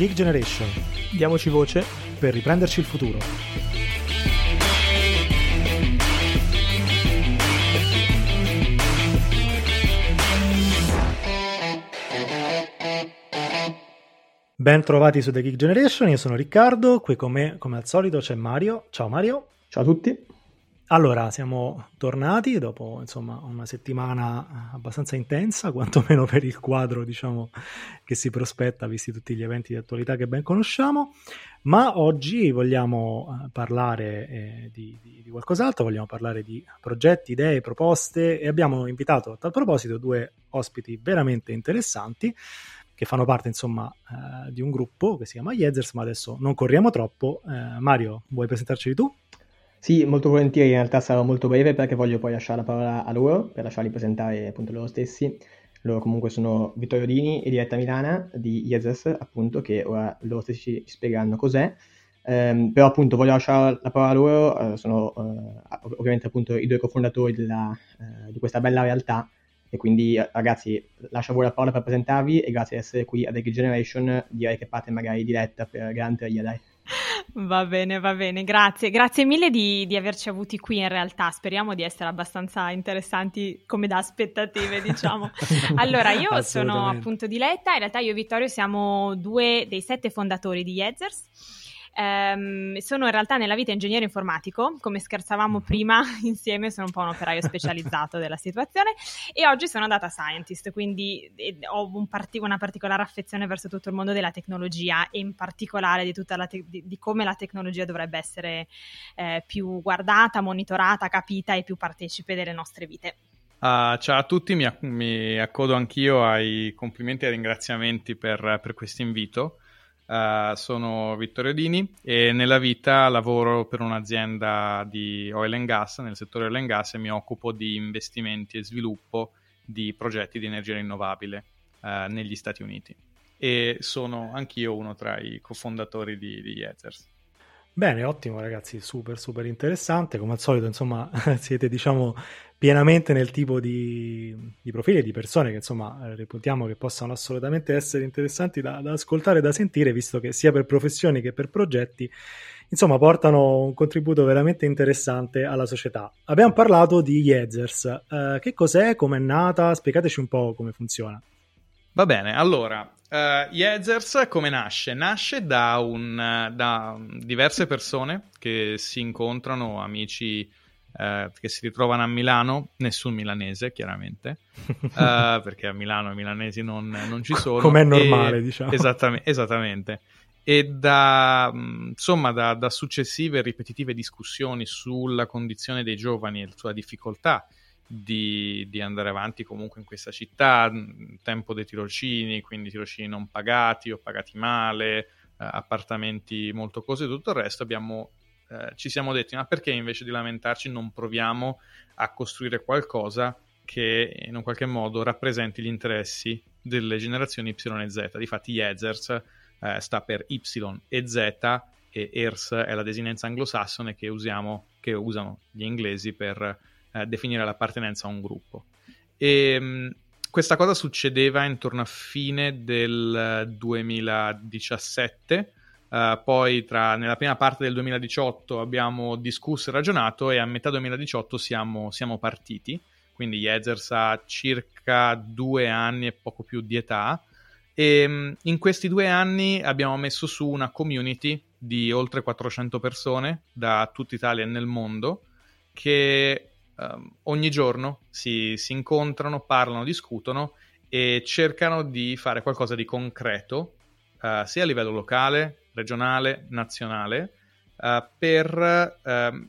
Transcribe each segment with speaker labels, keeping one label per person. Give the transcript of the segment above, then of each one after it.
Speaker 1: Geek Generation.
Speaker 2: Diamoci voce
Speaker 1: per riprenderci il futuro. Ben trovati su The Geek Generation, io sono Riccardo, qui con me come al solito c'è Mario. Ciao Mario.
Speaker 2: Ciao a tutti.
Speaker 1: Allora, siamo tornati dopo insomma una settimana abbastanza intensa, quantomeno per il quadro diciamo, che si prospetta, visti tutti gli eventi di attualità che ben conosciamo, ma oggi vogliamo eh, parlare eh, di, di, di, qualcos'altro, vogliamo parlare di progetti, idee, proposte e abbiamo invitato a tal proposito due ospiti veramente interessanti che fanno parte insomma eh, di un gruppo che si chiama Yezers, ma adesso non corriamo troppo. Eh, Mario, vuoi presentarci tu?
Speaker 2: Sì, molto volentieri, in realtà sarò molto breve perché voglio poi lasciare la parola a loro per lasciarli presentare appunto loro stessi. Loro comunque sono Vittorio Dini e Diretta Milana di Yezes, appunto, che ora loro stessi ci spiegheranno cos'è. Um, però appunto voglio lasciare la parola a loro, uh, sono uh, ovviamente appunto i due cofondatori della, uh, di questa bella realtà e quindi ragazzi lascio a voi la parola per presentarvi e grazie di essere qui a The Generation direi che parte magari diretta per Gran Teoria dai.
Speaker 3: Va bene, va bene, grazie. Grazie mille di, di, averci avuti qui in realtà. Speriamo di essere abbastanza interessanti come da aspettative, diciamo. Allora, io sono appunto Diletta, in realtà io e Vittorio siamo due dei sette fondatori di Yezers Um, sono in realtà nella vita ingegnere informatico, come scherzavamo mhm. prima insieme, sono un po' un operaio specializzato della situazione e oggi sono data scientist, quindi ho un parti- una particolare affezione verso tutto il mondo della tecnologia e in particolare di, te- di-, di come la tecnologia dovrebbe essere eh, più guardata, monitorata, capita e più partecipe delle nostre vite.
Speaker 4: Uh, ciao a tutti, mi, mi, accodo anch'io ai complimenti e ai ringraziamenti per, per questo invito. Uh, sono Vittorio Dini e nella vita lavoro per un'azienda di oil and gas, nel settore oil and gas e mi occupo di investimenti e sviluppo di progetti di energia rinnovabile uh, negli Stati Uniti. E sono anch'io uno tra i cofondatori di, di Yezers.
Speaker 1: Bene, ottimo ragazzi, super super interessante. Come al solito, insomma, siete diciamo pienamente nel tipo di, di profili di persone che insomma reputiamo che possano assolutamente essere interessanti da, da ascoltare e da sentire, visto che sia per professioni che per progetti insomma portano un contributo veramente interessante alla società. Abbiamo parlato di Yezers, uh, che cos'è, come è nata, spiegateci un po' come funziona.
Speaker 4: Va bene, allora, uh, Yezers come nasce? Nasce da, un, da diverse persone che si incontrano, amici eh, che si ritrovano a Milano, nessun milanese chiaramente, eh, perché a Milano i milanesi non, non ci sono.
Speaker 1: Come è normale, e, diciamo.
Speaker 4: Esattamente, esattamente. E da, insomma, da, da successive e ripetitive discussioni sulla condizione dei giovani e sulla difficoltà di, di, andare avanti comunque in questa città, tempo dei tirocini, quindi tirocini non pagati o pagati male, eh, appartamenti molto cose e tutto il resto, abbiamo eh, ci siamo detti, ma perché invece di lamentarci non proviamo a costruire qualcosa che in un qualche modo rappresenti gli interessi delle generazioni Y e Z. Difatti Yezers eh, sta per Y e Z e ERS è la desinenza anglosassone che, usiamo, che usano gli inglesi per eh, definire l'appartenenza a un gruppo. E, mh, questa cosa succedeva intorno a fine del 2017 Uh, poi tra, nella prima parte del 2018 abbiamo discusso e ragionato e a metà 2018 siamo, siamo partiti. Quindi Yezers ha circa due anni e poco più di età. E mm, in questi due anni abbiamo messo su una community di oltre 400 persone da tutta Italia e nel mondo che um, ogni giorno si, si incontrano, parlano, discutono e cercano di fare qualcosa di concreto, uh, sia a livello locale regionale, nazionale, uh, per uh,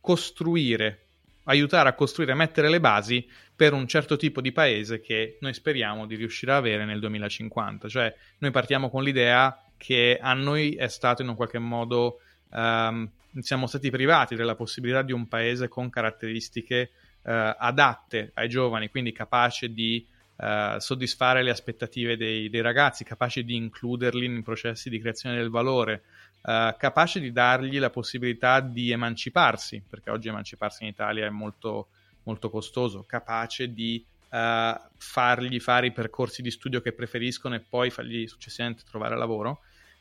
Speaker 4: costruire, aiutare a costruire, mettere le basi per un certo tipo di paese che noi speriamo di riuscire a avere nel 2050. Cioè, noi partiamo con l'idea che a noi è stato in un qualche modo, um, siamo stati privati della possibilità di un paese con caratteristiche uh, adatte ai giovani, quindi capace di uh, soddisfare le aspettative dei, dei, ragazzi, capace di includerli in processi di creazione del valore, uh, capace di dargli la possibilità di emanciparsi, perché oggi emanciparsi in Italia è molto, molto costoso, capace di uh, fargli fare i percorsi di studio che preferiscono e poi fargli successivamente trovare lavoro.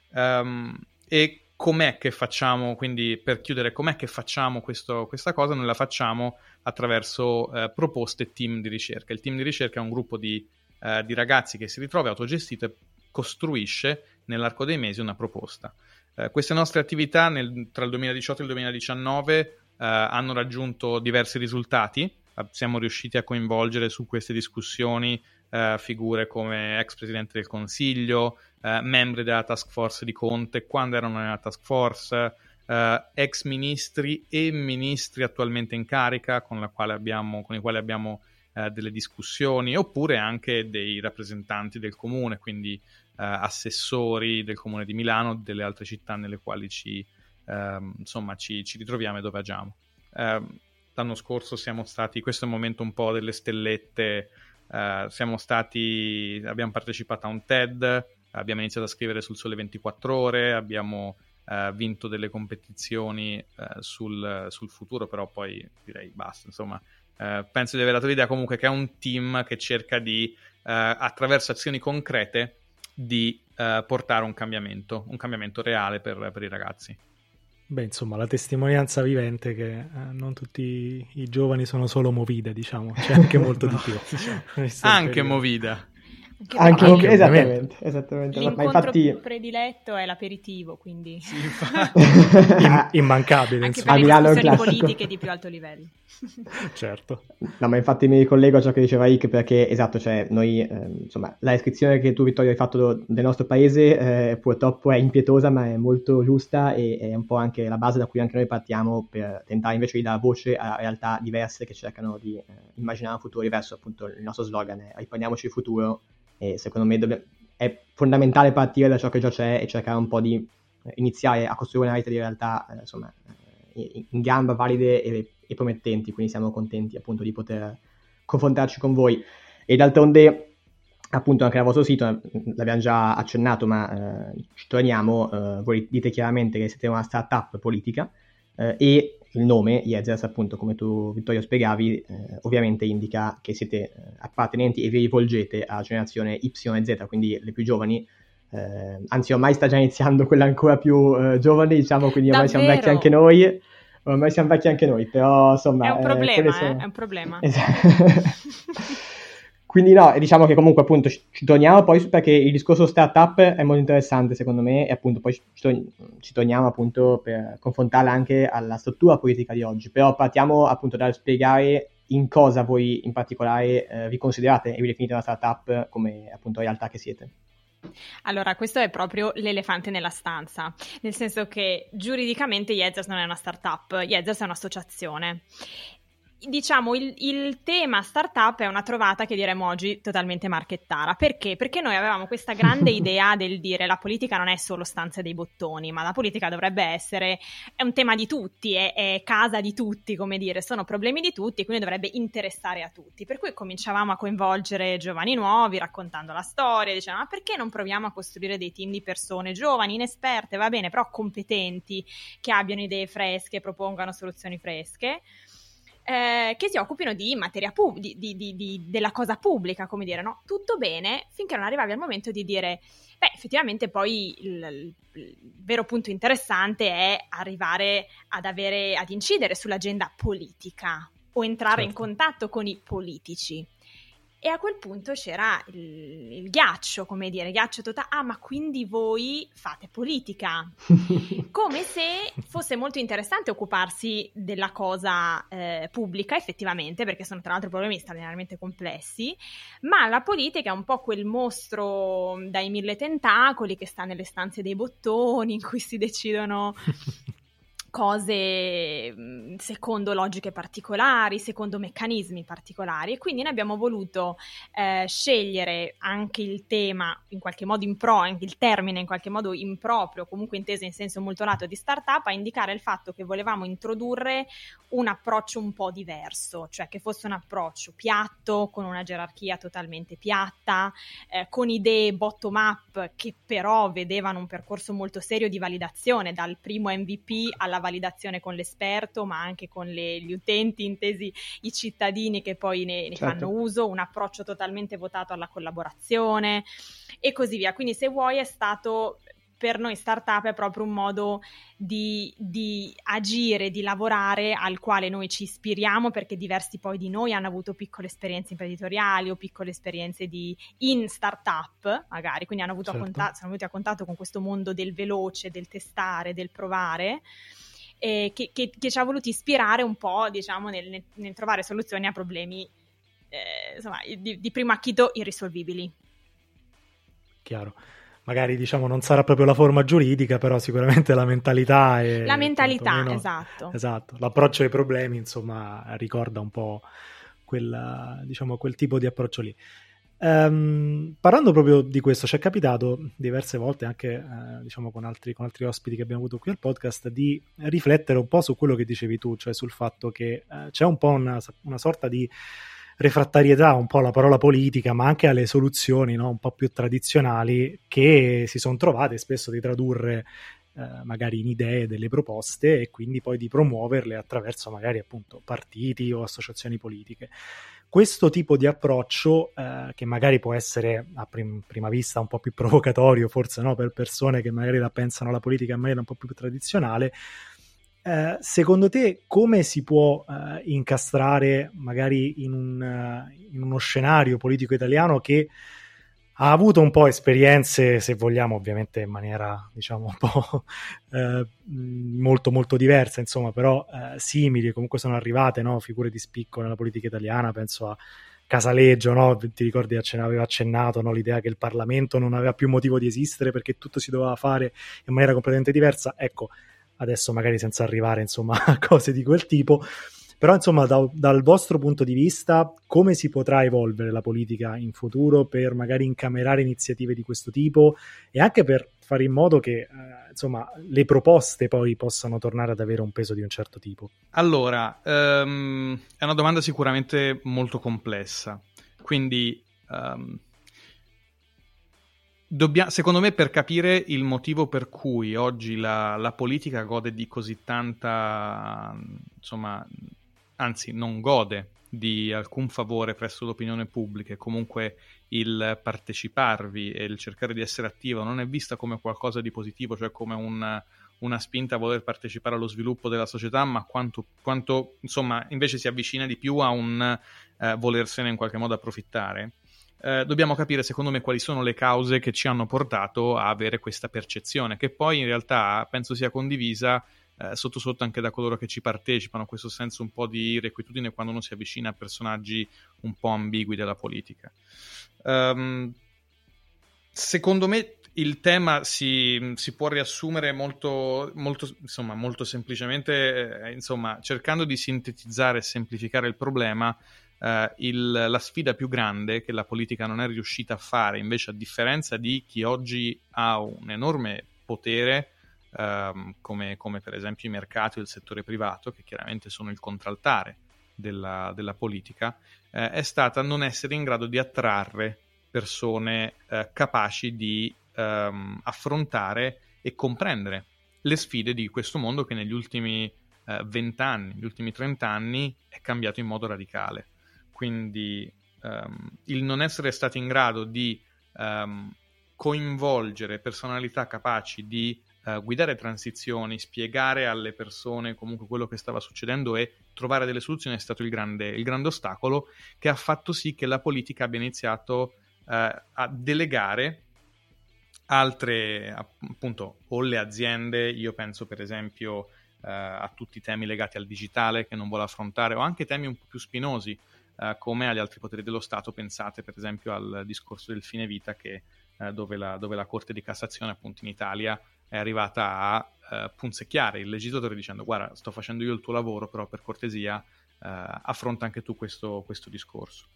Speaker 4: Um, e com'è che facciamo, quindi per chiudere, com'è che facciamo questo, questa cosa? Noi la facciamo attraverso uh, proposte team di ricerca. Il team di ricerca è un gruppo di, uh, di ragazzi che si ritrova autogestito e costruisce nell'arco dei mesi una proposta. Uh, queste nostre attività nel, tra il 2018 e il 2019 hanno raggiunto diversi risultati siamo riusciti a coinvolgere su queste discussioni eh, figure come ex presidente del Consiglio, eh, membri della task force di Conte quando erano nella task force, eh, ex ministri e ministri attualmente in carica con, abbiamo, con i quali abbiamo eh, delle discussioni, oppure anche dei rappresentanti del comune, quindi eh, assessori del comune di Milano, delle altre città nelle quali ci, ehm, insomma, ci, ci ritroviamo e dove agiamo. Ehm, l'anno scorso siamo stati, questo è il momento un po' delle stellette, uh, siamo stati, abbiamo partecipato a un TED, abbiamo iniziato a scrivere sul Sole 24 Ore, abbiamo uh, vinto delle competizioni uh, sul, sul, futuro, però poi direi basta, insomma. penso di aver dato l'idea comunque che è un team che cerca di, attraverso azioni concrete, di portare un cambiamento, un cambiamento reale per, per i ragazzi.
Speaker 1: Beh, insomma, la testimonianza vivente che eh, non tutti i giovani sono solo movide, diciamo, c'è anche molto no, di più.
Speaker 4: Diciamo, anche movida.
Speaker 2: Anche, anche esattamente, esattamente.
Speaker 3: L'incontro infatti... prediletto è l'aperitivo, quindi sì,
Speaker 1: In, immancabile.
Speaker 3: Anche insomma. per le discussioni politiche di più alto livello.
Speaker 1: certo.
Speaker 2: No, ma infatti mi ricollego a ciò che diceva Ike perché, esatto, cioè noi, eh, insomma, la descrizione che tu Vittorio hai fatto del nostro paese eh, purtroppo è impietosa ma è molto giusta e è un po' anche la base da cui anche noi partiamo per tentare invece di dare voce a realtà diverse che cercano di eh, immaginare un futuro diverso, appunto il nostro slogan è riprendiamoci il futuro e secondo me dobb- è fondamentale partire da ciò che già c'è e cercare un po' di eh, iniziare a costruire una rete di realtà eh, insomma, eh, in gamba, valide e, e, promettenti, quindi siamo contenti appunto di poter confrontarci con voi. E d'altronde appunto anche al vostro sito, eh, l'abbiamo già accennato ma eh, ci torniamo, eh, voi dite chiaramente che siete una startup politica e il nome, Yezers, appunto, come tu Vittorio spiegavi, eh, ovviamente indica che siete eh, appartenenti e vi rivolgete alla generazione Y e Z, quindi le più giovani. Eh, anzi, ormai sta già iniziando quella ancora più eh, giovane, diciamo, quindi ormai
Speaker 3: Davvero?
Speaker 2: siamo vecchi anche noi. Ormai siamo vecchi anche noi, però insomma...
Speaker 3: È un eh, problema, sono... è un problema.
Speaker 2: Esatto. Quindi no, diciamo che comunque appunto ci, torniamo poi perché il discorso startup è molto interessante secondo me e appunto poi ci, torniamo appunto per confrontarla anche alla struttura politica di oggi, però partiamo appunto dal spiegare in cosa voi in particolare eh, vi considerate e vi definite una startup come appunto realtà che siete.
Speaker 3: Allora, questo è proprio l'elefante nella stanza, nel senso che giuridicamente Yezers non è una startup, Yezers è un'associazione diciamo il, il, tema startup è una trovata che diremmo oggi totalmente marchettara. Perché? Perché noi avevamo questa grande idea del dire la politica non è solo stanza dei bottoni, ma la politica dovrebbe essere è un tema di tutti, è, è casa di tutti, come dire, sono problemi di tutti, quindi dovrebbe interessare a tutti. Per cui cominciavamo a coinvolgere giovani nuovi, raccontando la storia, dicevamo ma perché non proviamo a costruire dei team di persone giovani, inesperte, va bene, però competenti, che abbiano idee fresche, propongano soluzioni fresche eh, che si occupino di materia pub- di, di, di, della cosa pubblica, come dire, no? Tutto bene finché non arrivavi al momento di dire, beh, effettivamente poi il, il, vero punto interessante è arrivare ad avere, ad incidere sull'agenda politica o entrare certo. in contatto con i politici. E a quel punto c'era il, il ghiaccio, come dire, ghiaccio totale. Ah, ma quindi voi fate politica? Come se fosse molto interessante occuparsi della cosa eh, pubblica, effettivamente, perché sono tra l'altro problemi straordinariamente complessi, ma la politica è un po' quel mostro dai mille tentacoli che sta nelle stanze dei bottoni, in cui si decidono cose secondo logiche particolari, secondo meccanismi particolari e quindi noi abbiamo voluto eh, scegliere anche il tema in qualche modo impro, anche il termine in qualche modo improprio, comunque inteso in senso molto lato di startup, a indicare il fatto che volevamo introdurre un approccio un po' diverso, cioè che fosse un approccio piatto, con una gerarchia totalmente piatta, eh, con idee bottom up che però vedevano un percorso molto serio di validazione dal primo MVP alla validazione con l'esperto, ma anche con le, gli utenti, intesi i cittadini che poi ne, ne certo. fanno uso, un approccio totalmente votato alla collaborazione e così via. Quindi se vuoi è stato per noi startup è proprio un modo di, di, agire, di lavorare al quale noi ci ispiriamo perché diversi poi di noi hanno avuto piccole esperienze imprenditoriali o piccole esperienze di, in startup magari, quindi hanno avuto certo. a contatto, sono venuti a contatto con questo mondo del veloce, del testare, del provare. Eh, che, che, che, ci ha voluto ispirare un po' diciamo nel, nel, trovare soluzioni a problemi eh, insomma, di, di primo acchito irrisolvibili.
Speaker 1: Chiaro magari diciamo non sarà proprio la forma giuridica, però sicuramente la mentalità è...
Speaker 3: La mentalità, esatto.
Speaker 1: Esatto, l'approccio ai problemi, insomma, ricorda un po' quella, diciamo, quel tipo di approccio lì. Um, parlando proprio di questo, ci è capitato diverse volte anche eh, diciamo con altri, con altri, ospiti che abbiamo avuto qui al podcast di riflettere un po' su quello che dicevi tu, cioè sul fatto che eh, c'è un po' una, una sorta di refrattarietà un po' alla parola politica, ma anche alle soluzioni no? un po' più tradizionali che si sono trovate spesso di tradurre eh, magari in idee delle proposte e quindi poi di promuoverle attraverso magari appunto partiti o associazioni politiche. Questo tipo di approccio, eh, che magari può essere a prim- prima vista un po' più provocatorio, forse no, per persone che magari la pensano la politica in maniera un po' più tradizionale, eh, secondo te come si può uh, incastrare magari in, un, uh, in, uno scenario politico italiano che ha avuto un po' esperienze, se vogliamo, ovviamente in maniera diciamo un po' molto molto diversa, insomma, però simili, comunque sono arrivate no? figure di spicco nella politica italiana, penso a Casaleggio, no? ti ricordi aveva accennato no? l'idea che il Parlamento non aveva più motivo di esistere perché tutto si doveva fare in maniera completamente diversa, ecco, adesso magari senza arrivare insomma, a cose di quel tipo. Però insomma da, dal vostro punto di vista come si potrà evolvere la politica in futuro per magari incamerare iniziative di questo tipo e anche per fare in modo che eh, insomma le proposte poi possano tornare ad avere un peso di un certo tipo?
Speaker 4: Allora, um, è una domanda sicuramente molto complessa, quindi um, Dobbia- secondo me per capire il motivo per cui oggi la, la, politica gode di così tanta, insomma, anzi non gode di alcun favore presso l'opinione pubblica e comunque il parteciparvi e il cercare di essere attivo non è vista come qualcosa di positivo, cioè come un, una spinta a voler partecipare allo sviluppo della società, ma quanto, quanto insomma invece si avvicina di più a un eh, volersene in qualche modo approfittare. Eh, dobbiamo capire secondo me quali sono le cause che ci hanno portato a avere questa percezione, che poi in realtà penso sia condivisa eh, sotto sotto anche da coloro che ci partecipano, questo senso un po' di irrequietudine quando uno si avvicina a personaggi un po' ambigui della politica. Um, secondo me il tema si, si può riassumere molto, molto, insomma, molto semplicemente, eh, insomma, cercando di sintetizzare e semplificare il problema, eh, il, la sfida più grande che la politica non è riuscita a fare, invece a differenza di chi oggi ha un enorme potere, ehm, come, come, per esempio i mercati o il settore privato, che chiaramente sono il contraltare della, della politica, eh, è stata non essere in grado di attrarre persone eh, capaci di ehm, affrontare e comprendere le sfide di questo mondo che negli ultimi eh, vent'anni, eh, negli ultimi trent'anni è cambiato in modo radicale. Quindi um, il non essere stati in grado di um, coinvolgere personalità capaci di uh, guidare transizioni, spiegare alle persone comunque quello che stava succedendo e trovare delle soluzioni è stato il grande, il grande ostacolo che ha fatto sì che la politica abbia iniziato uh, a delegare altre appunto o le aziende, io penso per esempio uh, a tutti i temi legati al digitale che non vuole affrontare o anche temi un po' più spinosi eh, come agli altri poteri dello Stato. Pensate per esempio al discorso del fine vita che, eh, dove, la, dove, la, Corte di Cassazione appunto in Italia è arrivata a eh, punzecchiare il legislatore dicendo guarda sto facendo io il tuo lavoro però per cortesia eh, affronta anche tu questo, questo discorso.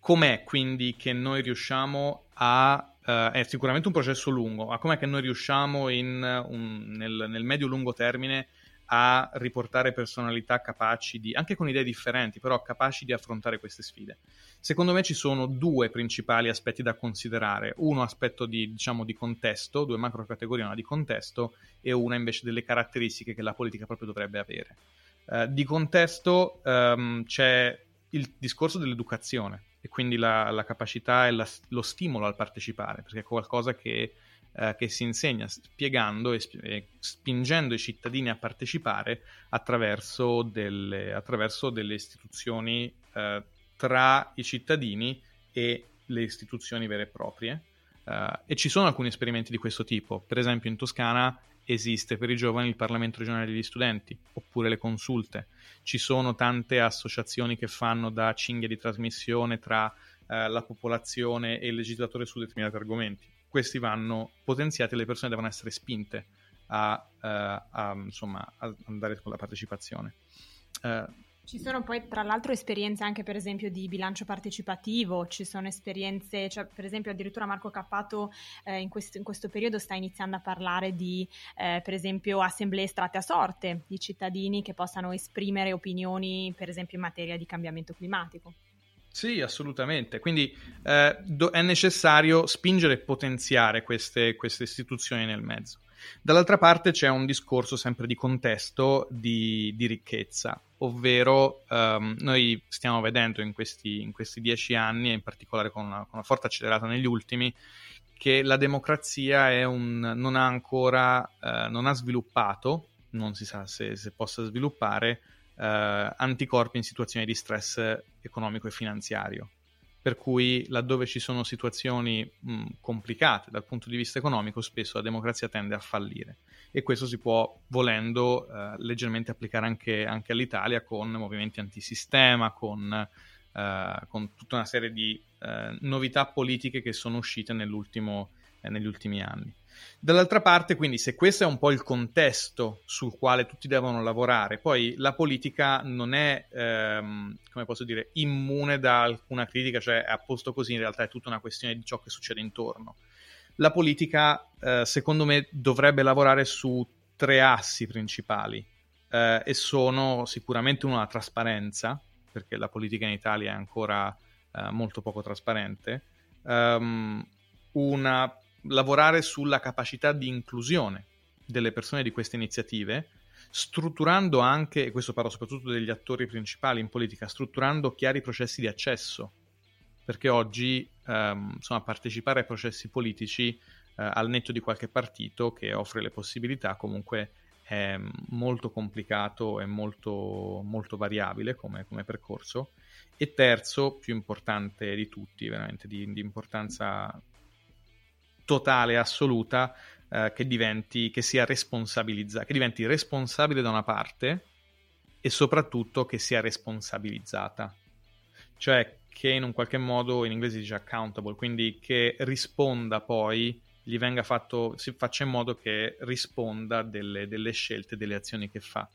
Speaker 4: Com'è quindi che noi riusciamo a Uh, è sicuramente un processo lungo, ma com'è che noi riusciamo in, un, nel, nel medio-lungo termine a riportare personalità capaci di, anche con idee differenti, però capaci di affrontare queste sfide. Secondo me ci sono due principali aspetti da considerare, uno aspetto di, diciamo, di contesto, due macro categorie, una di contesto e una invece delle caratteristiche che la politica proprio dovrebbe avere. Uh, di contesto um, c'è il discorso dell'educazione e quindi la, la capacità e la, lo stimolo al partecipare, perché è qualcosa che eh, che si insegna spiegando e, sp- e, spingendo i cittadini a partecipare attraverso delle, attraverso delle istituzioni eh, tra i cittadini e le istituzioni vere e proprie. Uh, e ci sono alcuni esperimenti di questo tipo. Per esempio, in Toscana esiste per i giovani il Parlamento regionale degli studenti oppure le consulte. Ci sono tante associazioni che fanno da cinghia di trasmissione tra uh, la popolazione e il legislatore su determinati argomenti questi vanno potenziati e le persone devono essere spinte a, uh, a, insomma, a andare con la partecipazione.
Speaker 3: Uh, ci sono poi tra l'altro esperienze anche per esempio di bilancio partecipativo, ci sono esperienze, cioè, per esempio addirittura Marco Cappato eh, in, questo, in, questo, periodo sta iniziando a parlare di eh, per esempio assemblee estratte a sorte di cittadini che possano esprimere opinioni per esempio in materia di cambiamento climatico.
Speaker 4: Sì, assolutamente. Quindi eh, do- è necessario spingere e potenziare queste, queste, istituzioni nel mezzo. Dall'altra parte c'è un discorso sempre di contesto di, di ricchezza, ovvero um, noi stiamo vedendo in questi, in questi, dieci anni, e in particolare con una, con una, forte accelerata negli ultimi, che la democrazia un, non ha ancora uh, non ha sviluppato, non si sa se, se possa sviluppare, eh, anticorpi in situazioni di stress economico e finanziario. Per cui laddove ci sono situazioni mh, complicate dal punto di vista economico, spesso la democrazia tende a fallire. E questo si può, volendo, eh, leggermente applicare anche, anche, all'Italia con movimenti antisistema, con, eh, con tutta una serie di eh, novità politiche che sono uscite negli ultimi anni. Dall'altra parte, quindi, se questo è un po' il contesto sul quale tutti devono lavorare, poi la politica non è, ehm, come posso dire, immune da alcuna critica, cioè è a posto così, in realtà è tutta una questione di ciò che succede intorno. La politica, eh, secondo me, dovrebbe lavorare su tre assi principali eh, e sono sicuramente una trasparenza, perché la politica in Italia è ancora eh, molto poco trasparente, um, una lavorare sulla capacità di inclusione delle persone di queste iniziative, strutturando anche, e questo parlo soprattutto degli attori principali in politica, strutturando chiari processi di accesso, perché oggi ehm, insomma, partecipare ai processi politici eh, al netto di qualche partito che offre le possibilità comunque è molto complicato e molto, molto variabile come, come, percorso. E terzo, più importante di tutti, veramente di, di importanza totale, assoluta, eh, che diventi, che sia responsabilizzata, che diventi responsabile da una parte e soprattutto che sia responsabilizzata. Cioè che in un qualche modo, in inglese si dice accountable, quindi che risponda poi, gli venga fatto, si faccia in modo che risponda delle, delle scelte, delle azioni che fa.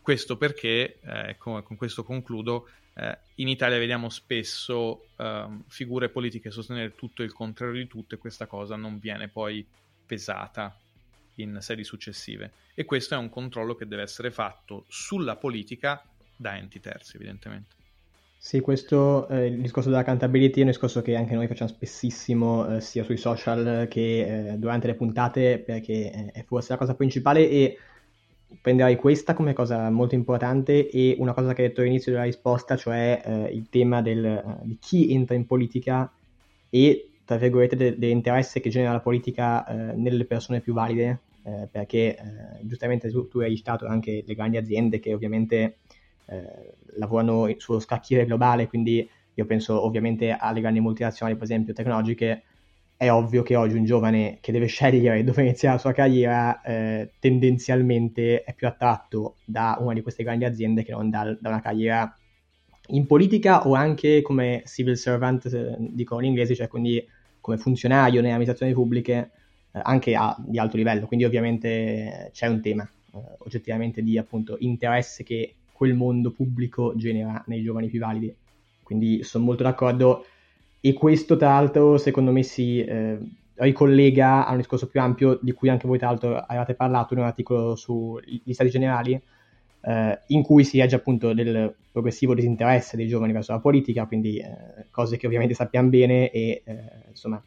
Speaker 4: Questo perché, eh, con, con questo concludo, eh, in Italia vediamo spesso eh, figure politiche sostenere tutto il contrario di tutto e questa cosa non viene poi pesata in sedi successive. E questo è un controllo che deve essere fatto sulla politica da enti terzi, evidentemente.
Speaker 2: Sì, questo eh, il discorso della accountability è un discorso che anche noi facciamo spessissimo, eh, sia sui social che eh, durante le puntate, perché eh, è forse la cosa principale e prenderai questa come cosa molto importante e una cosa che hai detto all'inizio della risposta, cioè eh, il tema del, uh, di chi entra in politica e, tra virgolette, de- dell'interesse che genera la politica uh, nelle persone più valide, uh, perché giustamente tu, tu, hai citato anche le grandi aziende che ovviamente lavorano sullo scacchiere globale, quindi io penso ovviamente alle grandi multinazionali, per esempio, tecnologiche, è ovvio che oggi un giovane che deve scegliere dove iniziare la sua carriera eh, tendenzialmente è più attratto da una di queste grandi aziende che non da, da una carriera in politica o anche come civil servant, eh, dicono in inglese, cioè quindi come funzionario nelle amministrazioni pubbliche eh, anche a, di alto livello. Quindi ovviamente c'è un tema eh, oggettivamente di appunto interesse che quel mondo pubblico genera nei giovani più validi. Quindi sono molto d'accordo e questo, tra l'altro, secondo me si, eh, ricollega a un discorso più ampio di cui anche voi tra l'altro avevate parlato in un articolo sugli stati generali eh, in cui si legge appunto del progressivo disinteresse dei giovani verso la politica, quindi eh, cose che ovviamente sappiamo bene e eh, insomma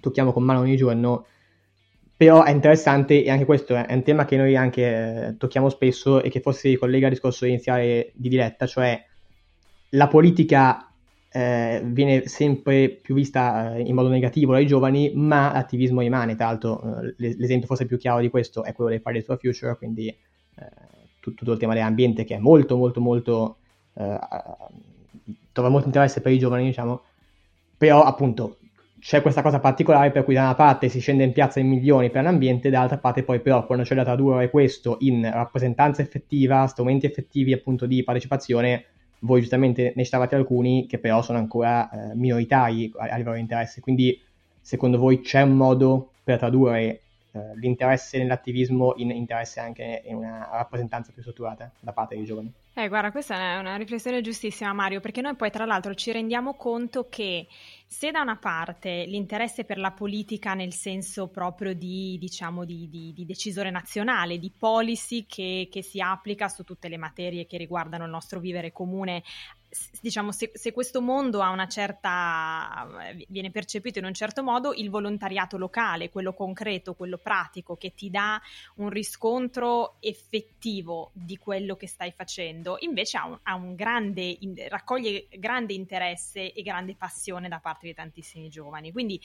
Speaker 2: tocchiamo con mano ogni giorno, però è interessante e anche questo è un tema che noi anche eh, tocchiamo spesso e che forse ricollega al discorso iniziale di Diletta, cioè la politica eh, viene sempre più vista eh, in modo negativo dai giovani, ma l'attivismo rimane. Tra l'altro, eh, l'esempio forse più chiaro di questo è quello dei Fridays for Future, quindi tutto il tema dell'ambiente che è molto molto molto eh, trova molto interesse per i giovani diciamo però appunto c'è questa cosa particolare per cui da una parte si scende in piazza in milioni per l'ambiente dall'altra parte poi però quando c'è da tradurre questo in rappresentanza effettiva strumenti effettivi appunto di partecipazione voi giustamente ne stavate alcuni che però sono ancora eh, minoritari a, a livello di interesse quindi secondo voi c'è un modo per tradurre eh, l'interesse nell'attivismo in interesse anche in una rappresentanza più strutturata da parte dei giovani.
Speaker 3: Eh, guarda, questa è una riflessione giustissima, Mario, perché noi poi tra l'altro ci rendiamo conto che se da una parte l'interesse per la politica nel senso proprio di, diciamo, di, di, di decisore nazionale, di policy che, che, si applica su tutte le materie che riguardano il nostro vivere comune diciamo, se, se, questo mondo ha una certa, viene percepito in un certo modo, il volontariato locale, quello concreto, quello pratico, che ti dà un riscontro effettivo di quello che stai facendo, invece ha un, ha un grande, raccoglie grande interesse e grande passione da parte di tantissimi giovani. Quindi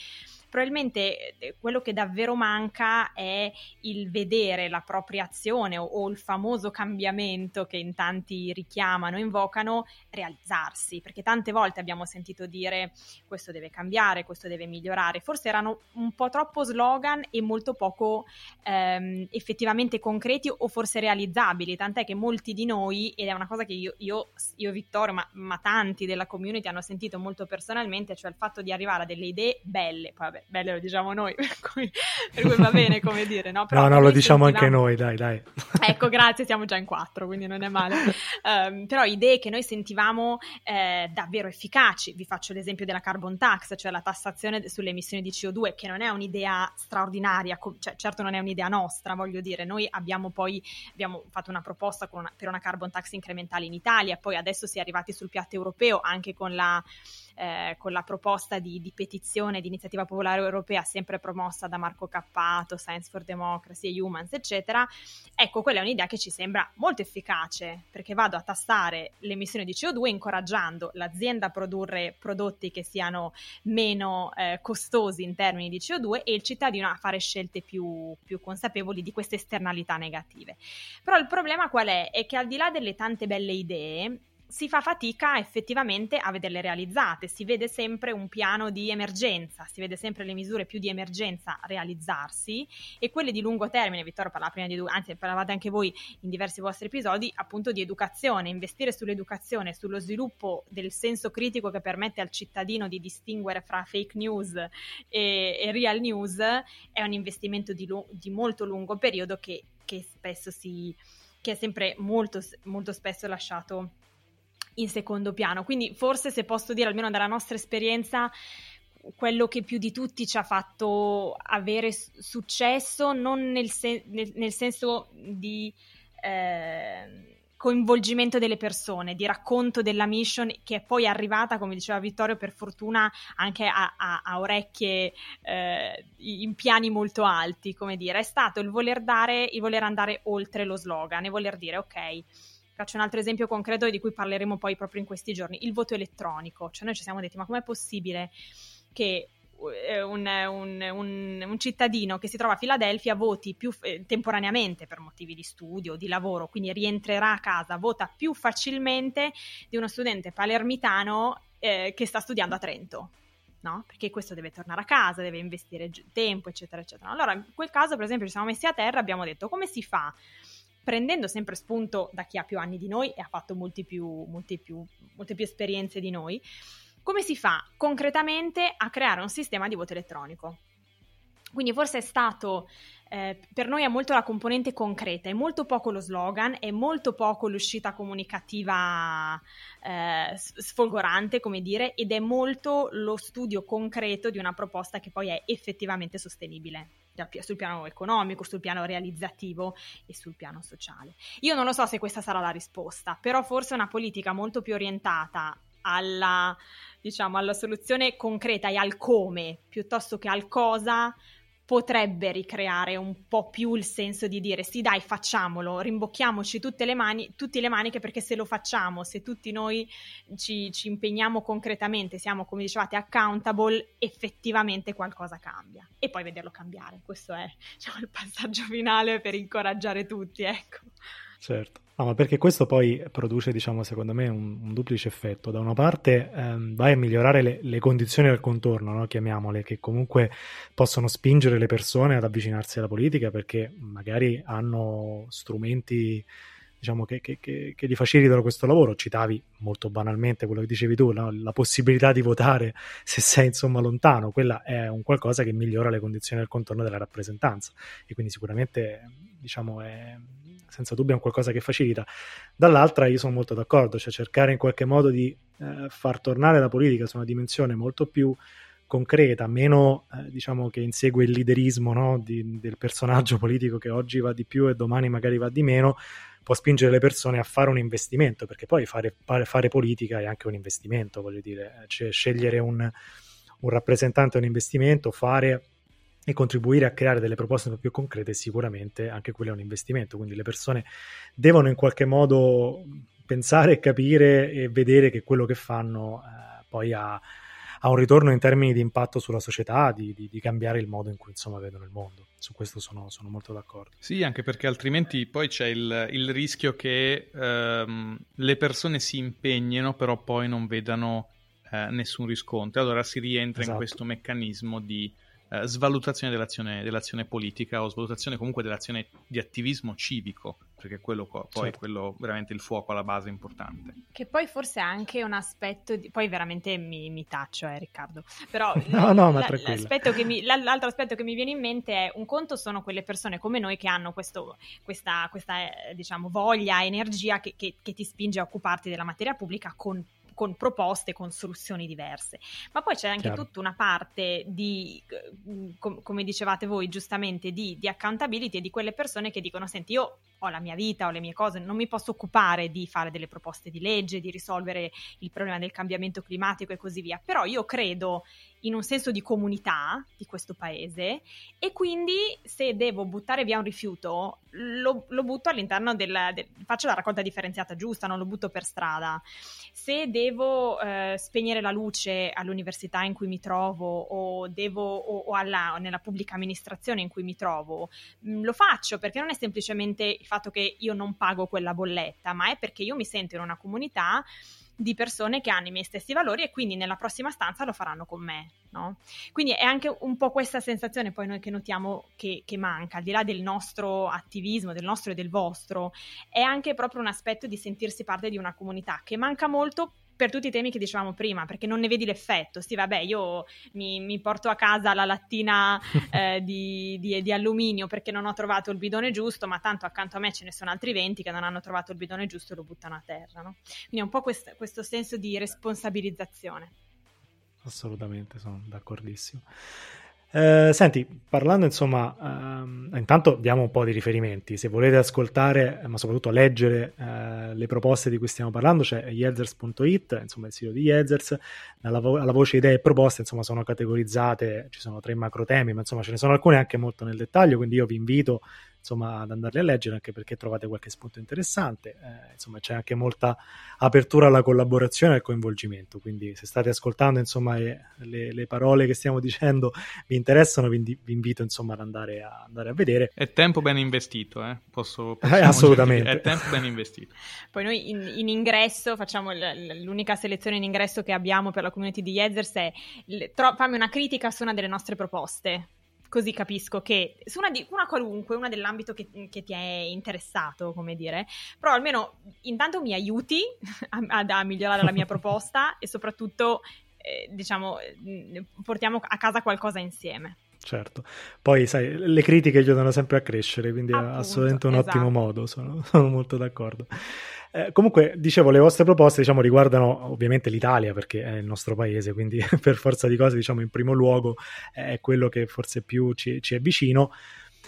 Speaker 3: probabilmente eh, quello che davvero manca è il vedere la propria azione o, o il famoso cambiamento che in tanti richiamano, invocano, realizzare realizzarsi, perché tante volte abbiamo sentito dire questo deve cambiare, questo deve migliorare, forse erano un po' troppo slogan e molto poco ehm, effettivamente concreti o forse realizzabili, tant'è che molti di noi, ed è una cosa che io, io, io Vittorio, ma, ma, tanti della community hanno sentito molto personalmente, cioè il fatto di arrivare a delle idee belle, poi vabbè, belle lo diciamo noi, per cui, per cui va bene come dire, no?
Speaker 1: Però no, no, lo diciamo anche noi, dai, dai.
Speaker 3: Ecco, grazie, siamo già in quattro, quindi non è male. Um, però idee che noi sentivamo eh, davvero efficaci. Vi faccio l'esempio della carbon tax, cioè la tassazione sulle emissioni di CO2, che non è un'idea straordinaria, cioè, certo non è un'idea nostra, voglio dire, noi abbiamo poi abbiamo fatto una proposta una, per una carbon tax incrementale in Italia, poi adesso si è arrivati sul piatto europeo anche con la eh, con la proposta di, di, petizione di iniziativa popolare europea sempre promossa da Marco Cappato, Science for Democracy Humans, eccetera, ecco, quella è un'idea che ci sembra molto efficace perché vado a tastare l'emissione di CO2 incoraggiando l'azienda a produrre prodotti che siano meno eh, costosi in termini di CO2 e il cittadino a fare scelte più, più consapevoli di queste esternalità negative. Però il problema qual è? È che al di là delle tante belle idee, si fa fatica effettivamente a vederle realizzate, si vede sempre un piano di emergenza, si vede sempre le misure più di emergenza realizzarsi e quelle di lungo termine, Vittorio parlava prima di anzi parlavate anche voi in diversi vostri episodi, appunto di educazione, investire sull'educazione, sullo sviluppo del senso critico che permette al cittadino di distinguere fra fake news e, e real news è un investimento di, di molto lungo periodo che, che spesso si che è sempre molto, molto spesso lasciato in secondo piano. Quindi forse se posso dire almeno dalla nostra esperienza quello che più di tutti ci ha fatto avere successo, non nel, sen- nel, nel senso di eh, coinvolgimento delle persone, di racconto della mission che è poi arrivata, come diceva Vittorio, per fortuna anche a, a, a orecchie eh, in piani molto alti, come dire, è stato il voler dare, il voler andare oltre lo slogan e voler dire ok Faccio un altro esempio concreto di cui parleremo poi proprio in questi giorni, il voto elettronico. Cioè noi ci siamo detti, ma com'è possibile che eh, un, un, un, un, cittadino che si trova a Filadelfia voti più eh, temporaneamente per motivi di studio, di lavoro, quindi rientrerà a casa, vota più facilmente di uno studente palermitano eh, che sta studiando a Trento. No? Perché questo deve tornare a casa, deve investire tempo, eccetera, eccetera. Allora, in quel caso, per esempio, ci siamo messi a terra e abbiamo detto come si fa prendendo sempre spunto da chi ha più anni di noi e ha fatto più, più, molte più esperienze di noi, come si fa concretamente a creare un sistema di voto elettronico? Quindi forse è stato eh, per noi è molto la componente concreta, è molto poco lo slogan, è molto poco l'uscita comunicativa eh, sfolgorante, come dire, ed è molto lo studio concreto di una proposta che poi è effettivamente sostenibile sul piano economico, sul piano realizzativo e sul piano sociale. Io non lo so se questa sarà la risposta, però forse una politica molto più orientata alla, diciamo, alla soluzione concreta e al come piuttosto che al cosa potrebbe ricreare un po' più il senso di dire sì dai facciamolo, rimbocchiamoci tutte le, mani, tutte le maniche perché se lo facciamo, se tutti noi ci, ci impegniamo concretamente, siamo come dicevate accountable, effettivamente qualcosa cambia e poi vederlo cambiare, questo è diciamo, il passaggio finale per incoraggiare tutti, ecco.
Speaker 1: Certo. No, ma perché questo poi produce, diciamo, secondo me un, un duplice effetto. Da una parte ehm, vai a migliorare le, le condizioni del contorno, no? chiamiamole, che comunque possono spingere le persone ad avvicinarsi alla politica perché magari hanno strumenti diciamo, che, che, che, che, gli facilitano questo lavoro. Citavi molto banalmente quello che dicevi tu, no? la possibilità di votare se sei insomma lontano, quella è un qualcosa che migliora le condizioni del contorno della rappresentanza e quindi sicuramente diciamo, è senza dubbio è un qualcosa che facilita. Dall'altra io sono molto d'accordo, cioè cercare in qualche modo di eh, far tornare la politica su una dimensione molto più concreta, meno eh, diciamo che insegue il liderismo no? di, del personaggio politico che oggi va di più e domani magari va di meno, può spingere le persone a fare un investimento, perché poi fare, fare politica è anche un investimento, voglio dire, cioè scegliere un, un rappresentante è un investimento, fare e contribuire a creare delle proposte più concrete sicuramente anche quello è un investimento, quindi le persone devono in qualche modo pensare, capire e vedere che quello che fanno eh, poi ha, ha, un ritorno in termini di impatto sulla società, di, di, di, cambiare il modo in cui insomma vedono il mondo. Su questo sono, sono molto d'accordo.
Speaker 4: Sì, anche perché altrimenti poi c'è il, il rischio che ehm, le persone si impegnino però poi non vedano eh, nessun riscontro. Allora si rientra esatto. in questo meccanismo di eh, svalutazione dell'azione, dell'azione, politica o svalutazione comunque dell'azione di attivismo civico, perché quello poi certo. quello veramente il fuoco alla base importante.
Speaker 3: Che poi forse è anche un aspetto di... poi veramente mi, mi taccio, eh Riccardo, però
Speaker 1: no, no, la,
Speaker 3: l'aspetto mi, l'altro aspetto che mi viene in mente è un conto sono quelle persone come noi che hanno questo, questa, questa eh, diciamo, voglia, energia che, che, che ti spinge a occuparti della materia pubblica con con proposte, con soluzioni diverse. Ma poi c'è anche Chiaro. tutta una parte di, com- come dicevate voi giustamente, di, di accountability e di quelle persone che dicono, senti, io ho la mia vita, ho le mie cose, non mi posso occupare di fare delle proposte di legge, di risolvere il problema del cambiamento climatico e così via, però io credo in un senso di comunità di questo paese e quindi se devo buttare via un rifiuto lo, lo butto all'interno del, del, faccio la raccolta differenziata giusta, non lo butto per strada. Se devo eh, spegnere la luce all'università in cui mi trovo o, devo, o, o alla, nella pubblica amministrazione in cui mi trovo, mh, mm, lo faccio perché non è semplicemente il fatto che io non pago quella bolletta, ma è perché io mi sento in una comunità di persone che hanno i miei stessi valori e quindi nella prossima stanza lo faranno con me. No? Quindi è anche un po' questa sensazione poi noi che notiamo che, che, manca, al di là del nostro attivismo, del nostro e del vostro, è anche proprio un aspetto di sentirsi parte di una comunità che manca molto per tutti i temi che dicevamo prima, perché non ne vedi l'effetto. Sì, vabbè, io mi, mi porto a casa la lattina eh, di, di, di, alluminio perché non ho trovato il bidone giusto, ma tanto accanto a me ce ne sono altri 20 che non hanno trovato il bidone giusto e lo buttano a terra. No? Quindi è un po' quest, questo senso di responsabilizzazione.
Speaker 1: Assolutamente, sono d'accordissimo. Eh, senti, parlando insomma, ehm, intanto diamo un po' di riferimenti, se volete ascoltare, ma soprattutto leggere eh, le proposte di cui stiamo parlando, c'è yezers.it, insomma il sito di Yezers, alla, vo- alla, voce idee e proposte, insomma sono categorizzate, ci sono tre macro temi, ma insomma ce ne sono alcune anche molto nel dettaglio, quindi io vi invito insomma, ad andarli a leggere anche perché trovate qualche spunto interessante. Eh, insomma, c'è anche molta apertura alla collaborazione e al coinvolgimento. Quindi, se state ascoltando insomma, le, le, parole che stiamo dicendo vi interessano, vi, vi invito insomma, ad andare a, andare a, vedere.
Speaker 4: È tempo ben investito, eh? Posso,
Speaker 1: eh, assolutamente.
Speaker 4: Dire. È tempo ben investito.
Speaker 3: Poi noi in, in ingresso facciamo l- l'unica selezione in ingresso che abbiamo per la community di Yezers è tro- fammi una critica su una delle nostre proposte così capisco che su una, di, una qualunque, una dell'ambito che, che, ti è interessato, come dire, però almeno intanto mi aiuti a, a, a migliorare la mia proposta e soprattutto, eh, diciamo, portiamo a casa qualcosa insieme.
Speaker 1: certo. Poi, sai, le critiche aiutano sempre a crescere, quindi Appunto, è assolutamente un esatto. ottimo modo, sono, sono molto d'accordo. Eh, comunque, dicevo, le vostre proposte diciamo, riguardano ovviamente l'Italia perché è il nostro paese, quindi per forza di cose, diciamo, in primo luogo è quello che forse più ci, ci è vicino.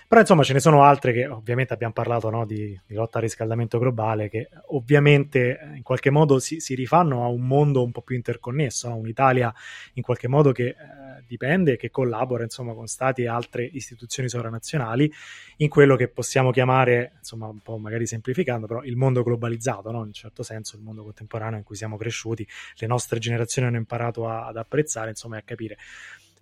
Speaker 1: Però insomma ce ne sono altre che ovviamente abbiamo parlato no, di, di, lotta al riscaldamento globale che ovviamente in qualche modo si, si rifanno a un mondo un po' più interconnesso, no? un'Italia in qualche modo che eh, dipende e che collabora insomma con stati e altre istituzioni sovranazionali in quello che possiamo chiamare, insomma un po' magari semplificando, però il mondo globalizzato, no? in un certo senso il mondo contemporaneo in cui siamo cresciuti, le nostre generazioni hanno imparato a, ad apprezzare insomma e a capire.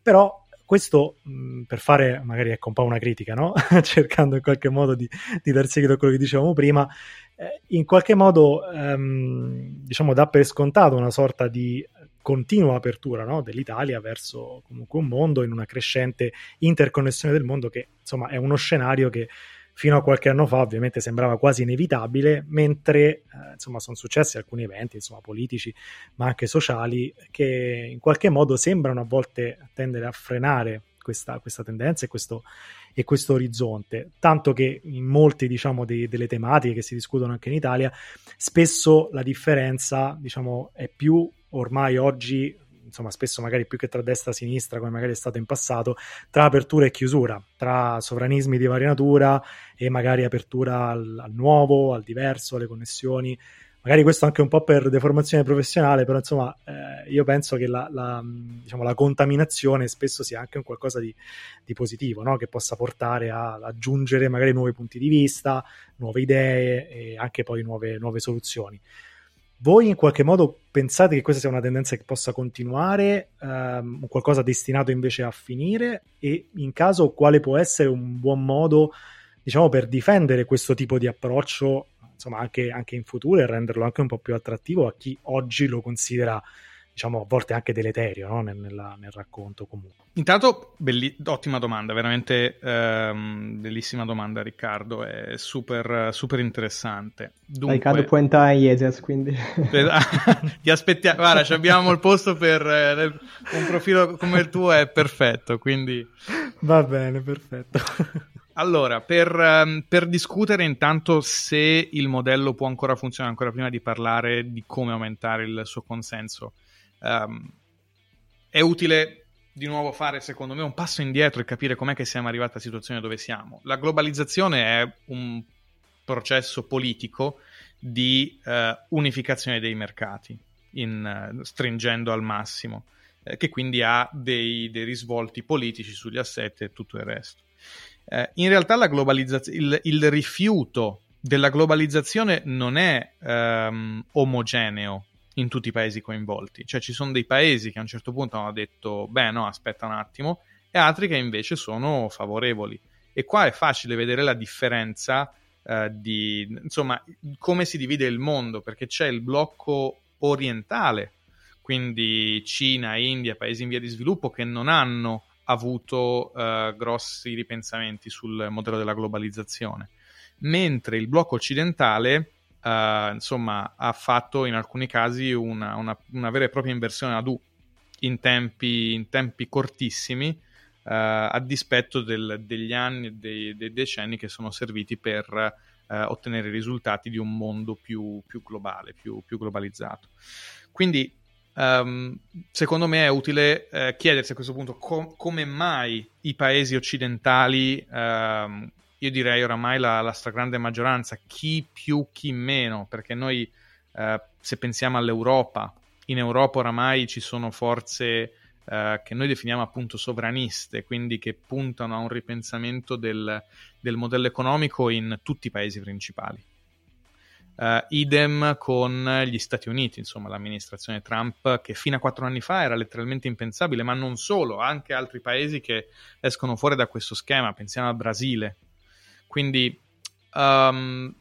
Speaker 1: Però questo mh, per fare magari ecco un po' una critica, no? cercando in qualche modo di, di dar seguito a quello che dicevamo prima, eh, in qualche modo ehm, diciamo dà per scontato una sorta di continua apertura no? dell'Italia verso comunque un mondo in una crescente interconnessione del mondo che insomma è uno scenario che fino a qualche anno fa ovviamente sembrava quasi inevitabile, mentre eh, insomma sono successi alcuni eventi insomma, politici ma anche sociali che in qualche modo sembrano a volte tendere a frenare questa, questa tendenza e questo, e questo, orizzonte, tanto che in molte diciamo, dei, delle tematiche che si discutono anche in Italia spesso la differenza diciamo, è più ormai oggi insomma spesso magari più che tra destra e sinistra come magari è stato in passato, tra apertura e chiusura, tra sovranismi di varia natura e magari apertura al, al nuovo, al diverso, alle connessioni. Magari questo anche un po' per deformazione professionale, però insomma eh, io penso che la, la, diciamo, la, contaminazione spesso sia anche un qualcosa di, di positivo, no? che possa portare ad aggiungere magari nuovi punti di vista, nuove idee e anche poi nuove, nuove soluzioni. Voi in qualche modo pensate che questa sia una tendenza che possa continuare, ehm, qualcosa destinato invece a finire? E in caso quale può essere un buon modo, diciamo, per difendere questo tipo di approccio, insomma, anche, anche in futuro e renderlo anche un po' più attrattivo a chi oggi lo considera diciamo, a volte anche deleterio no? nel, nella, nel, racconto comunque.
Speaker 4: Intanto, belli- ottima domanda, veramente ehm, bellissima domanda Riccardo, è super, super interessante.
Speaker 2: Dunque... Riccardo può entrare in Yezers, quindi...
Speaker 4: Ti aspettiamo, guarda, abbiamo il posto per eh, un profilo come il tuo, è perfetto, quindi...
Speaker 1: Va bene, perfetto.
Speaker 4: Allora, per, um, per, discutere intanto se il modello può ancora funzionare, ancora prima di parlare di come aumentare il suo consenso, um, è utile di nuovo fare, secondo me, un passo indietro e capire com'è che siamo arrivati alla situazione dove siamo. La globalizzazione è un processo politico di uh, unificazione dei mercati, in, uh, stringendo al massimo, eh, che quindi ha dei, dei, risvolti politici sugli assetti e tutto il resto. Eh, in realtà la globalizzazione, il, il, rifiuto della globalizzazione non è um, omogeneo in tutti i paesi coinvolti. Cioè ci sono dei paesi che a un certo punto hanno detto, beh no, aspetta un attimo, e altri che invece sono favorevoli. E qua è facile vedere la differenza eh, di, insomma, come si divide il mondo, perché c'è il blocco orientale, quindi Cina, India, paesi in via di sviluppo che non hanno avuto eh, grossi ripensamenti sul modello della globalizzazione, mentre il blocco occidentale uh, insomma, ha fatto in alcuni casi una, una, una, vera e propria inversione ad U in tempi, in tempi cortissimi, uh, a dispetto del, degli anni e dei, dei, decenni che sono serviti per uh, ottenere i risultati di un mondo più, più globale, più, più, globalizzato. Quindi, um, secondo me è utile chiedersi a questo punto com- come mai i paesi occidentali um, io direi oramai la, la stragrande maggioranza, chi più, chi meno, perché noi eh, se pensiamo all'Europa, in Europa oramai ci sono forze eh, che noi definiamo appunto sovraniste, quindi che puntano a un ripensamento del, del modello economico in tutti i paesi principali. Uh, idem con gli Stati Uniti, insomma, l'amministrazione Trump, che fino a quattro anni fa era letteralmente impensabile, ma non solo, anche altri paesi che escono fuori da questo schema, pensiamo al Brasile, quindi, um,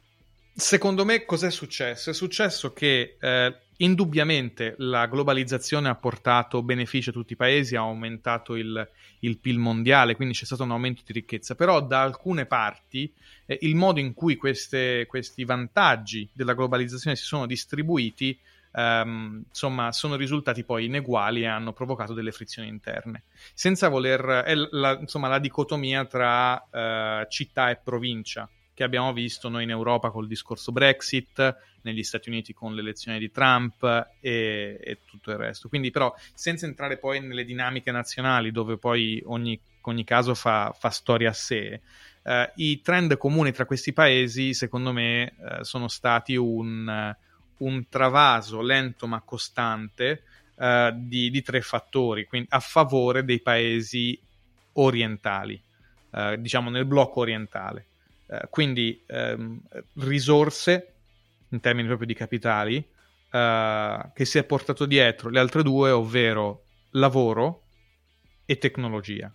Speaker 4: secondo me, cos'è successo? È successo che eh, indubbiamente la globalizzazione ha portato benefici a tutti i paesi, ha aumentato il, il PIL mondiale, quindi c'è stato un aumento di ricchezza, però da alcune parti eh, il modo in cui queste, questi vantaggi della globalizzazione si sono distribuiti ehm, insomma, sono risultati poi ineguali e hanno provocato delle frizioni interne. Senza voler, è la, insomma, la dicotomia tra eh, città e provincia che abbiamo visto noi in Europa col discorso Brexit, negli Stati Uniti con l'elezione di Trump e, e tutto il resto. Quindi, però, senza entrare poi nelle dinamiche nazionali, dove poi ogni, ogni caso fa, fa storia a sé. Uh, I trend comuni tra questi paesi, secondo me, uh, sono stati un, un travaso lento ma costante uh, di, di, tre fattori quindi, a favore dei paesi orientali, uh, diciamo nel blocco orientale. Uh, quindi um, risorse in termini proprio di capitali che si è portato dietro le altre due, ovvero lavoro e tecnologia.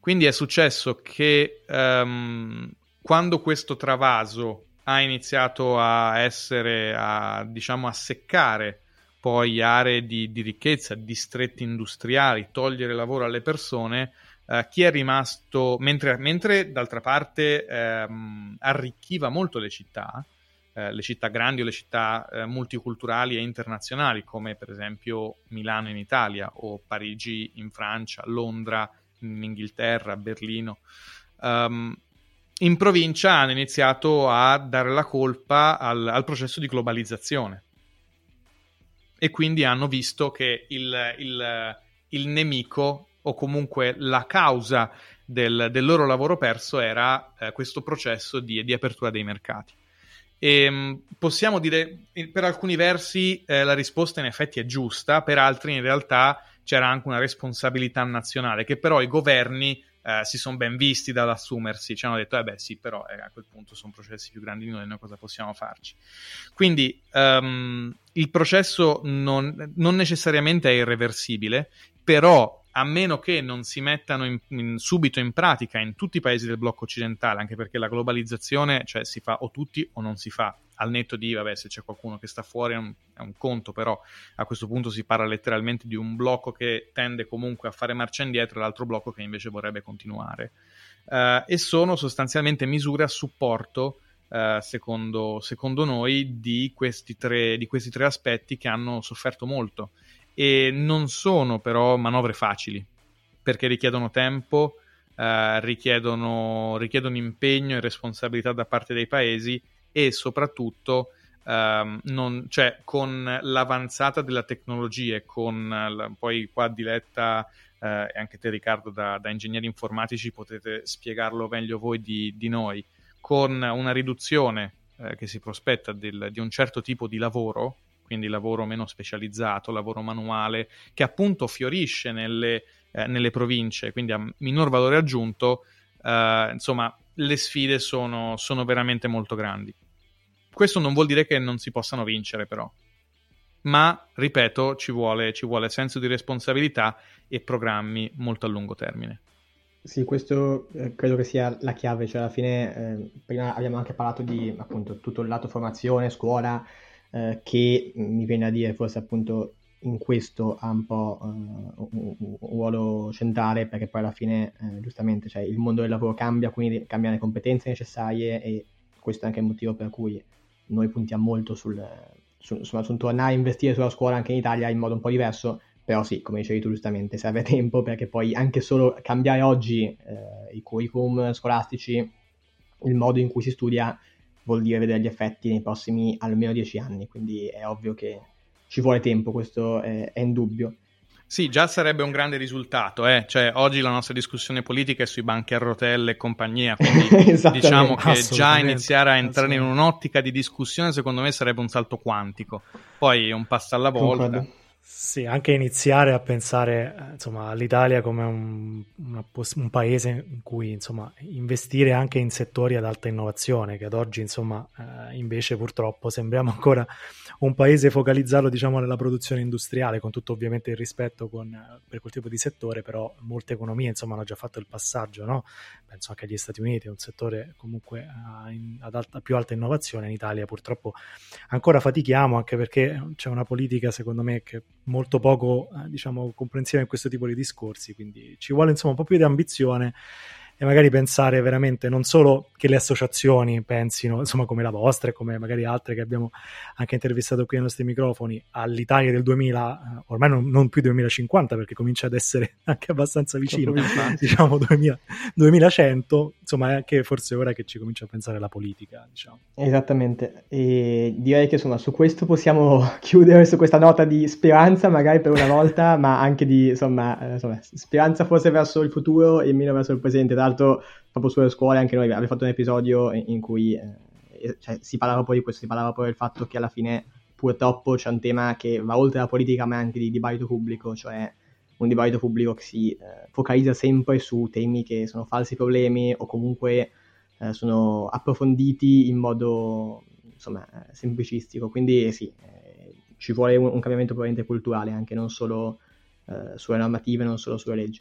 Speaker 4: Quindi è successo che um, quando questo travaso ha iniziato a essere, a, diciamo, a seccare poi aree di, di ricchezza, distretti industriali, togliere lavoro alle persone, eh, chi è rimasto, mentre, mentre d'altra parte ehm, arricchiva molto le città, eh, le città grandi o le città eh, multiculturali e internazionali, come per esempio Milano in Italia o Parigi in Francia, Londra in Inghilterra, Berlino. Um, in provincia hanno iniziato a dare la colpa al, al processo di globalizzazione e quindi hanno visto che il, il, il nemico o comunque la causa del, del loro lavoro perso era eh, questo processo di, di, apertura dei mercati. E, ehm, possiamo dire, per alcuni versi eh, la risposta in effetti è giusta, per altri in realtà c'era anche una responsabilità nazionale che però i governi eh, si sono ben visti dall'assumersi, ci hanno detto, eh beh sì, però eh, a quel punto sono processi più grandi di noi, noi cosa possiamo farci? Quindi um, il processo non, non necessariamente è irreversibile, però a meno che non si mettano in, in, subito in pratica in tutti i paesi del blocco occidentale, anche perché la globalizzazione, cioè si fa o tutti o non si fa, al netto di, vabbè, se c'è qualcuno che sta fuori è un, è un conto, però a questo punto si parla letteralmente di un blocco che tende comunque a fare marcia indietro e l'altro blocco che invece vorrebbe continuare. Uh, e sono sostanzialmente misure a supporto Uh, secondo, secondo, noi, di questi, tre, di questi, tre, aspetti che hanno sofferto molto e non sono però manovre facili perché richiedono tempo, eh, richiedono, richiedono, impegno e responsabilità da parte dei paesi e soprattutto ehm, non, cioè, con l'avanzata della tecnologia e con la, poi qua Diletta eh, anche te Riccardo da, da, ingegneri informatici potete spiegarlo meglio voi di, di noi, con una riduzione eh, che si prospetta del, di un certo tipo di lavoro quindi lavoro meno specializzato, lavoro manuale, che appunto fiorisce nelle, eh, nelle province, quindi ha minor valore aggiunto, eh, insomma, le sfide sono, sono veramente molto grandi. Questo non vuol dire che non si possano vincere, però. Ma, ripeto, ci vuole, ci vuole senso di responsabilità e programmi molto a lungo termine.
Speaker 2: Sì, questo eh, credo che sia la chiave, cioè alla fine eh, prima abbiamo anche parlato di appunto tutto il lato formazione, scuola, eh, che mi viene a dire forse appunto in questo ha un po' uh, un, ruolo centrale perché poi alla fine eh, giustamente cioè, il mondo del lavoro cambia, quindi cambiano le competenze necessarie e questo è anche il motivo per cui noi puntiamo molto sul, sul, sul, sul tornare a investire sulla scuola anche in Italia in modo un po' diverso, però sì, come dicevi tu giustamente, serve tempo perché poi anche solo cambiare oggi eh, i curriculum scolastici, il modo in cui si studia vuol dire vedere gli effetti nei prossimi almeno dieci anni, quindi è ovvio che ci vuole tempo, questo è, è indubbio.
Speaker 4: Sì, già sarebbe un grande risultato, eh? cioè, oggi la nostra discussione politica è sui banchi a rotelle e compagnia, quindi diciamo che già iniziare a entrare in un'ottica di discussione secondo me sarebbe un salto quantico, poi un passo alla volta. Concordo.
Speaker 1: Sì, anche iniziare a pensare eh, insomma, all'Italia come un, una, un, paese in cui insomma, investire anche in settori ad alta innovazione, che ad oggi insomma, eh, invece purtroppo sembriamo ancora un paese focalizzato diciamo, nella produzione industriale, con tutto ovviamente il rispetto con, per quel tipo di settore, però molte economie hanno già fatto il passaggio, no? Penso anche agli Stati Uniti, è un settore comunque uh, in, ad alta, più alta innovazione, in Italia purtroppo ancora fatichiamo, anche perché c'è una politica secondo me che molto poco, eh, diciamo, comprensiva in questo tipo di discorsi, quindi ci vuole insomma un po' più di ambizione e magari pensare veramente non solo che le associazioni pensino, insomma come la vostra e come magari altre che abbiamo anche intervistato qui ai nostri microfoni, all'Italia del 2000, eh, ormai non, non più 2050 perché comincia ad essere anche abbastanza vicino, diciamo 2000, 2100, insomma è anche forse ora che ci comincia a pensare la politica. Diciamo.
Speaker 2: Esattamente, e direi che insomma su questo possiamo chiudere su questa nota di speranza magari per una volta, ma anche di insomma, eh, insomma speranza forse verso il futuro e meno verso il presente. Tra l'altro proprio sulle scuole anche noi abbiamo fatto un episodio in, in cui eh, cioè, si parlava poi di questo, si parlava poi del fatto che alla fine purtroppo c'è un tema che va oltre la politica ma anche di dibattito pubblico, cioè un dibattito pubblico che si eh, focalizza sempre su temi che sono falsi problemi o comunque eh, sono approfonditi in modo insomma, eh, semplicistico. Quindi sì, eh, ci vuole un, un cambiamento probabilmente culturale anche, non solo eh, sulle normative, non solo sulle leggi.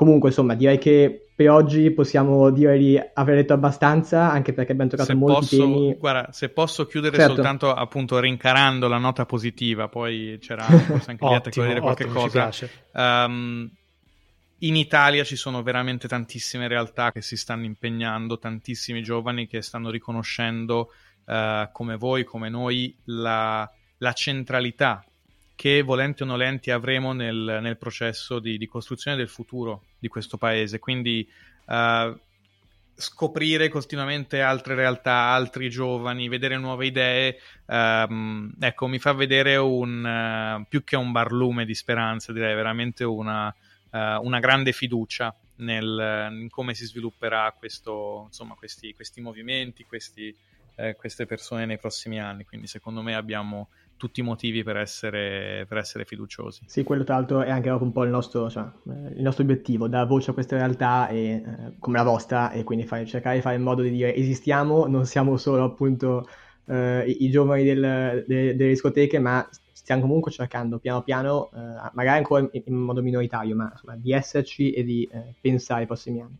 Speaker 2: Comunque, insomma, direi che per oggi possiamo dire di aver detto abbastanza, anche perché abbiamo toccato se molti
Speaker 4: posso,
Speaker 2: temi.
Speaker 4: Guarda, se posso chiudere certo. soltanto appunto rincarando la nota positiva, poi c'era forse anche Lietta che dire qualche ottimo, cosa. Um, in Italia ci sono veramente tantissime realtà che si stanno impegnando, tantissimi giovani che stanno riconoscendo, uh, come voi, come noi, la, la centralità che volenti o nolenti avremo nel, nel processo di, di, costruzione del futuro di questo paese. Quindi uh, scoprire continuamente altre realtà, altri giovani, vedere nuove idee, um, ecco, mi fa vedere un, uh, più che un barlume di speranza, direi veramente una, uh, una grande fiducia nel, in come si svilupperà questo, insomma, questi, questi movimenti, questi, eh, queste persone nei prossimi anni. Quindi secondo me abbiamo tutti i motivi per essere, per essere fiduciosi.
Speaker 2: Sì, quello tra l'altro è anche un po' il nostro, cioè, eh, il nostro obiettivo, dare voce a queste realtà e, eh, come la vostra e quindi fare, cercare di fare in modo di dire esistiamo, non siamo solo appunto eh, i, i, giovani del, de, delle discoteche, ma stiamo comunque cercando piano piano, eh, magari ancora in, in, modo minoritario, ma insomma, di esserci e di eh, pensare ai prossimi anni.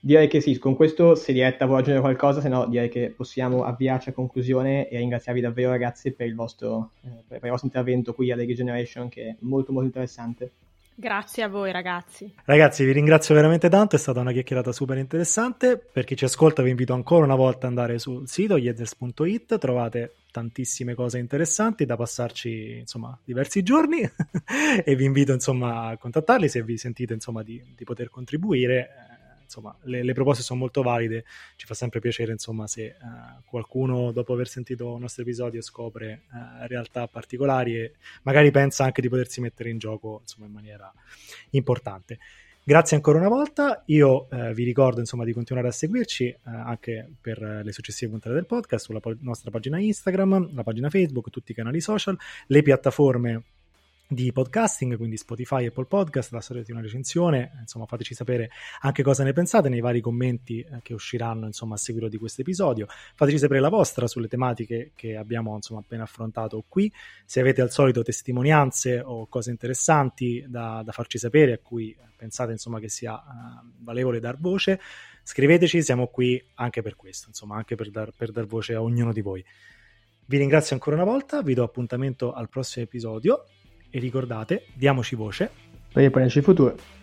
Speaker 2: Direi che sì, con questo se Diretta vuole aggiungere qualcosa, se no direi che possiamo avviarci a conclusione e ringraziarvi davvero ragazzi per il vostro, eh, per il vostro intervento qui a League Generation che è molto molto interessante.
Speaker 3: Grazie a voi ragazzi.
Speaker 1: Ragazzi vi ringrazio veramente tanto, è stata una chiacchierata super interessante. Per chi ci ascolta vi invito ancora una volta ad andare sul sito yezers.it, trovate tantissime cose interessanti da passarci insomma diversi giorni e vi invito insomma a contattarli se vi sentite insomma di, di poter contribuire insomma, le, le, proposte sono molto valide. Ci fa sempre piacere, insomma, se uh, qualcuno dopo aver sentito il nostro episodio scopre uh, realtà particolari e magari pensa anche di potersi mettere in gioco, insomma, in maniera importante. Grazie ancora una volta, io eh, vi ricordo insomma di continuare a seguirci eh, anche per le successive puntate del podcast sulla po- nostra pagina Instagram, la pagina Facebook, tutti i canali social, le piattaforme di podcasting, quindi Spotify, Apple Podcast, lasciate una recensione, insomma fateci sapere anche cosa ne pensate nei vari commenti eh, che usciranno insomma a seguito di questo episodio, fateci sapere la vostra sulle tematiche che abbiamo insomma appena affrontato qui, se avete al solito testimonianze o cose interessanti da, da farci sapere a cui pensate insomma che sia uh, valevole dar voce, scriveteci, siamo qui anche per questo, insomma anche per dar, per dar voce a ognuno di voi. Vi ringrazio ancora una volta, vi do appuntamento al prossimo episodio e ricordate, diamoci voce
Speaker 2: per il futuro.